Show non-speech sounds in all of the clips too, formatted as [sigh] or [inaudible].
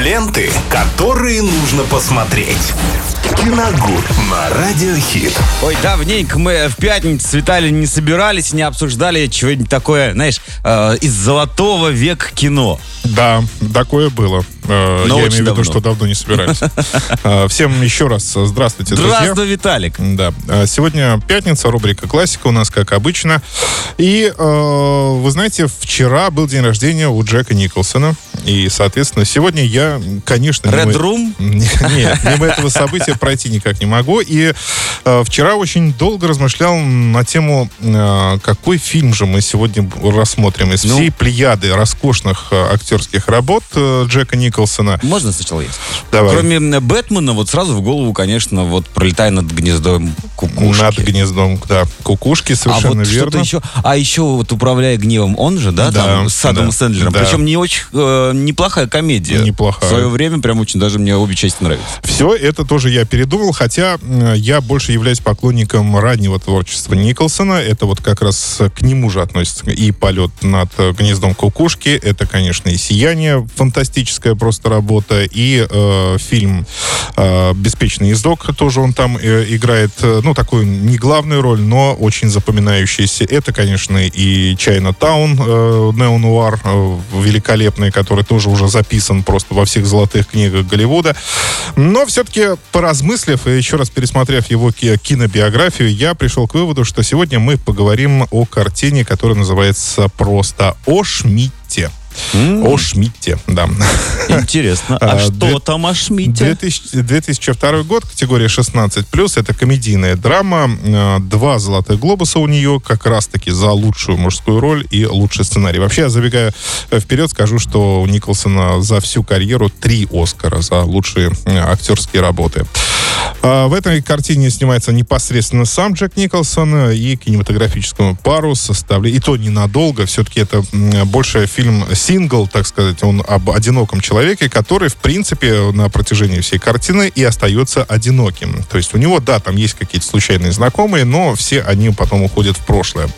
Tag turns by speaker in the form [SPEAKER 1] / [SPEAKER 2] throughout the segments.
[SPEAKER 1] Ленты, которые нужно посмотреть. Киногуд на Радиохит.
[SPEAKER 2] Ой, давненько мы в пятницу с Виталием не собирались, не обсуждали чего-нибудь такое, знаешь, э, из золотого века кино.
[SPEAKER 3] Да, такое было. Э,
[SPEAKER 2] Но
[SPEAKER 3] Я
[SPEAKER 2] очень
[SPEAKER 3] имею в виду, что давно не собирались. [laughs] Э, Всем еще раз здравствуйте, друзья.
[SPEAKER 2] Здравствуй, Виталик.
[SPEAKER 3] Да. А Сегодня пятница, рубрика «Классика» у нас, как обычно. И, э, вы знаете, вчера был день рождения у Джека Николсона. И, соответственно, сегодня я, конечно...
[SPEAKER 2] Red Room? [laughs]
[SPEAKER 3] Нет, мимо этого события пройти никак не могу. И э, вчера очень долго размышлял на тему, э, какой фильм же мы сегодня рассмотрим из
[SPEAKER 2] Ну?
[SPEAKER 3] всей плеяды роскошных э, актерских работ э, Джека Николсона.
[SPEAKER 2] Можно сначала я скажу?
[SPEAKER 3] Давай.
[SPEAKER 2] Кроме Бэтмена, вот сразу в голову, конечно, вот пролетая над гнездом кукушки.
[SPEAKER 3] Над гнездом, да. Кукушки,
[SPEAKER 2] а
[SPEAKER 3] совершенно
[SPEAKER 2] вот что-то
[SPEAKER 3] верно.
[SPEAKER 2] еще. А еще вот управляя гневом, он же, да,
[SPEAKER 3] Да,
[SPEAKER 2] там с Адамом
[SPEAKER 3] да,
[SPEAKER 2] Сэндлером.
[SPEAKER 3] да.
[SPEAKER 2] Причем не очень э, неплохая комедия.
[SPEAKER 3] Неплохая.
[SPEAKER 2] В свое время прям очень даже мне обе части нравятся.
[SPEAKER 3] Все это тоже я передумал, хотя я больше являюсь поклонником раннего творчества Николсона. Это вот как раз к нему же относится и полет над гнездом кукушки. Это, конечно, и сияние, фантастическая просто работа, и э, фильм э, «Беспечный ездок», тоже он там э, играет, э, ну, такую не главную роль, но очень запоминающийся. Это, конечно, и «Чайна Таун», э, неонуар э, великолепный, который тоже уже записан просто во всех золотых книгах Голливуда. Но все-таки, поразмыслив и еще раз пересмотрев его ки- кинобиографию, я пришел к выводу, что сегодня мы поговорим о картине, которая называется просто «О Шмидте». О Шмидте, да.
[SPEAKER 2] Интересно. А, [laughs]
[SPEAKER 3] А,
[SPEAKER 2] что там о Шмидте?
[SPEAKER 3] 2000 2002 год, категория 16+, это комедийная драма. Э, Два золотых глобуса у нее как раз-таки за лучшую мужскую роль и лучший сценарий. Вообще, я забегая э, вперед, скажу, что у Николсона за всю карьеру три Оскара за лучшие э, актерские работы. А, В этой картине снимается непосредственно сам Джек Николсон э, и кинематографическую пару составляет. И то ненадолго. Все-таки это больше фильм сингл, так сказать. Он об одиноком человеке, который, в принципе, на протяжении всей картины и остается одиноким. То есть у него, да, там есть какие-то случайные знакомые, но все они потом уходят в прошлое.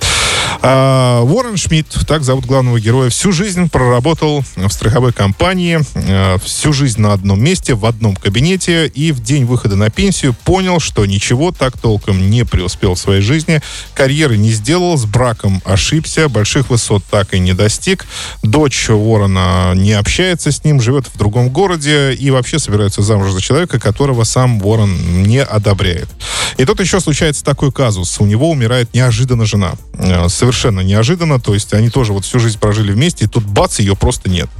[SPEAKER 3] А, Уоррен Шмидт, так зовут главного героя, всю жизнь проработал в страховой компании, э, всю жизнь на одном месте, в одном кабинете, и в день выхода на пенсию понял, что ничего так толком не преуспел в своей жизни, карьеры не сделал, с браком ошибся, больших высот так и не достиг, дочь Уоррена не общается с ним, живет в другом городе и вообще собирается замуж за человека, которого сам Уоррен не одобряет. И тут еще случается такой казус. У него умирает неожиданно жена. Э, Совершенно неожиданно. То есть они тоже вот всю жизнь прожили вместе, и тут бац, ее просто нет.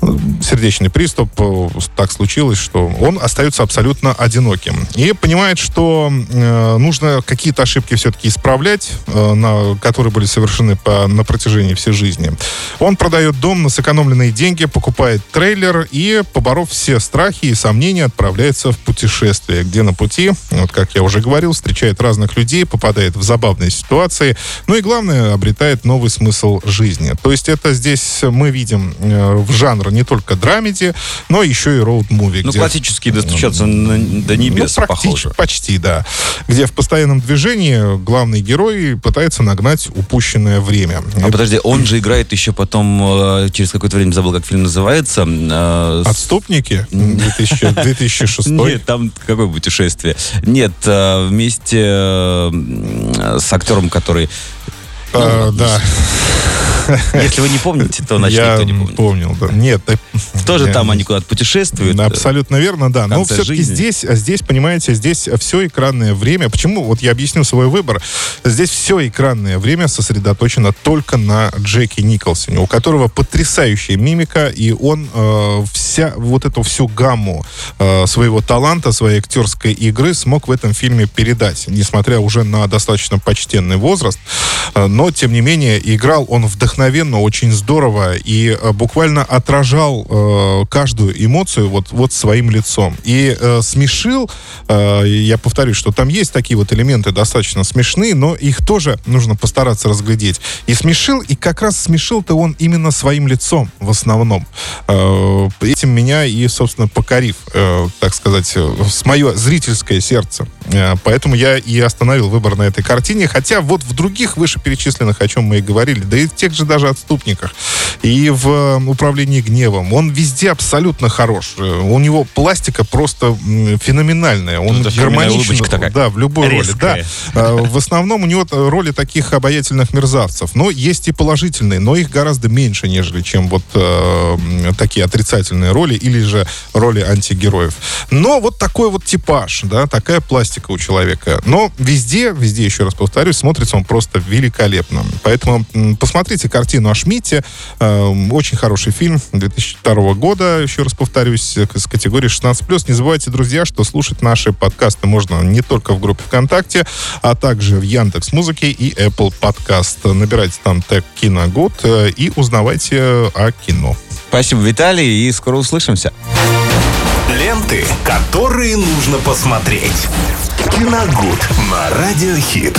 [SPEAKER 3] Э, Сердечный приступ. э, Так случилось, что он остается абсолютно одиноким. И понимает, что э, нужно какие-то ошибки все-таки исправлять, э, на, которые были совершены по, на протяжении всей жизни. Он продает дом на сэкономленные деньги, покупает трейлер и, поборов все страхи и сомнения, отправляется в путешествие, где на пути, вот как я уже говорил, встречает разных людей, попадает в забавные ситуации, ну и главное, обретает новый смысл жизни. То есть это здесь мы видим э, в жанр не только драмеди, но еще и роуд-муви.
[SPEAKER 2] Ну,
[SPEAKER 3] где-
[SPEAKER 2] классический достучаться на- до небес,
[SPEAKER 3] ну,
[SPEAKER 2] похоже.
[SPEAKER 3] Почти, да. Где в постоянном движении главный герой пытается нагнать упущенное время.
[SPEAKER 2] А подожди, он же играет еще потом, э, через какое-то время забыл, как фильм называется. э,
[SPEAKER 3] Отступники 2000 2006 [laughs]
[SPEAKER 2] Нет, там какое путешествие? Нет, вместе с актером, который...
[SPEAKER 3] А, да. [laughs]
[SPEAKER 2] Если вы не помните, то значит
[SPEAKER 3] Я
[SPEAKER 2] никто не помнит.
[SPEAKER 3] помнил, да. Нет, э, [laughs]
[SPEAKER 2] Тоже там они куда-то путешествуют.
[SPEAKER 3] Да, абсолютно верно, да. Но все-таки здесь, а здесь, понимаете, здесь все экранное время. Почему? Вот я объясню свой выбор. Здесь все экранное время сосредоточено только на Джеки Николсоне, у которого потрясающая мимика, и он э, вся вот эту всю гамму э, своего таланта, своей актерской игры смог в этом фильме передать, несмотря уже на достаточно почтенный возраст. Э, но, тем не менее, играл он вдохновенно, очень здорово и э, буквально отражал э, каждую эмоцию вот, вот своим лицом. И э, смешил, я повторюсь, что там есть такие вот элементы достаточно смешные, но их тоже нужно постараться разглядеть. И смешил, и как раз смешил-то он именно своим лицом в основном. Этим меня и, собственно, покорив, так сказать, с мое зрительское сердце. Поэтому я и остановил выбор на этой картине. Хотя вот в других вышеперечисленных многочисленных, о чем мы и говорили, да и в тех же даже отступниках, и в э, управлении гневом. Он везде абсолютно хорош. Э, У него пластика просто феноменальная. Он
[SPEAKER 2] Это
[SPEAKER 3] гармоничен.
[SPEAKER 2] такая.
[SPEAKER 3] Да, в любой
[SPEAKER 2] Резкая.
[SPEAKER 3] роли. Да. А, В основном у него роли таких обаятельных мерзавцев. Но есть и положительные, но их гораздо меньше, нежели чем вот э, такие отрицательные роли или же роли антигероев. Но вот такой вот типаж, да, такая пластика у человека. Но везде, везде, еще раз повторюсь, смотрится он просто великолепно. Поэтому м, посмотрите картину о Шмидте. Э, Очень хороший фильм 2002 года, еще раз повторюсь, э, с категории 16+. Не забывайте, друзья, что слушать наши подкасты можно не только в группе ВКонтакте, а также в Яндекс Музыке и Apple Podcast. Набирайте там тег «Киногуд» э, и узнавайте о кино.
[SPEAKER 2] Спасибо, Виталий, и скоро услышимся.
[SPEAKER 1] Ленты, которые нужно посмотреть. Киногуд на Радиохит.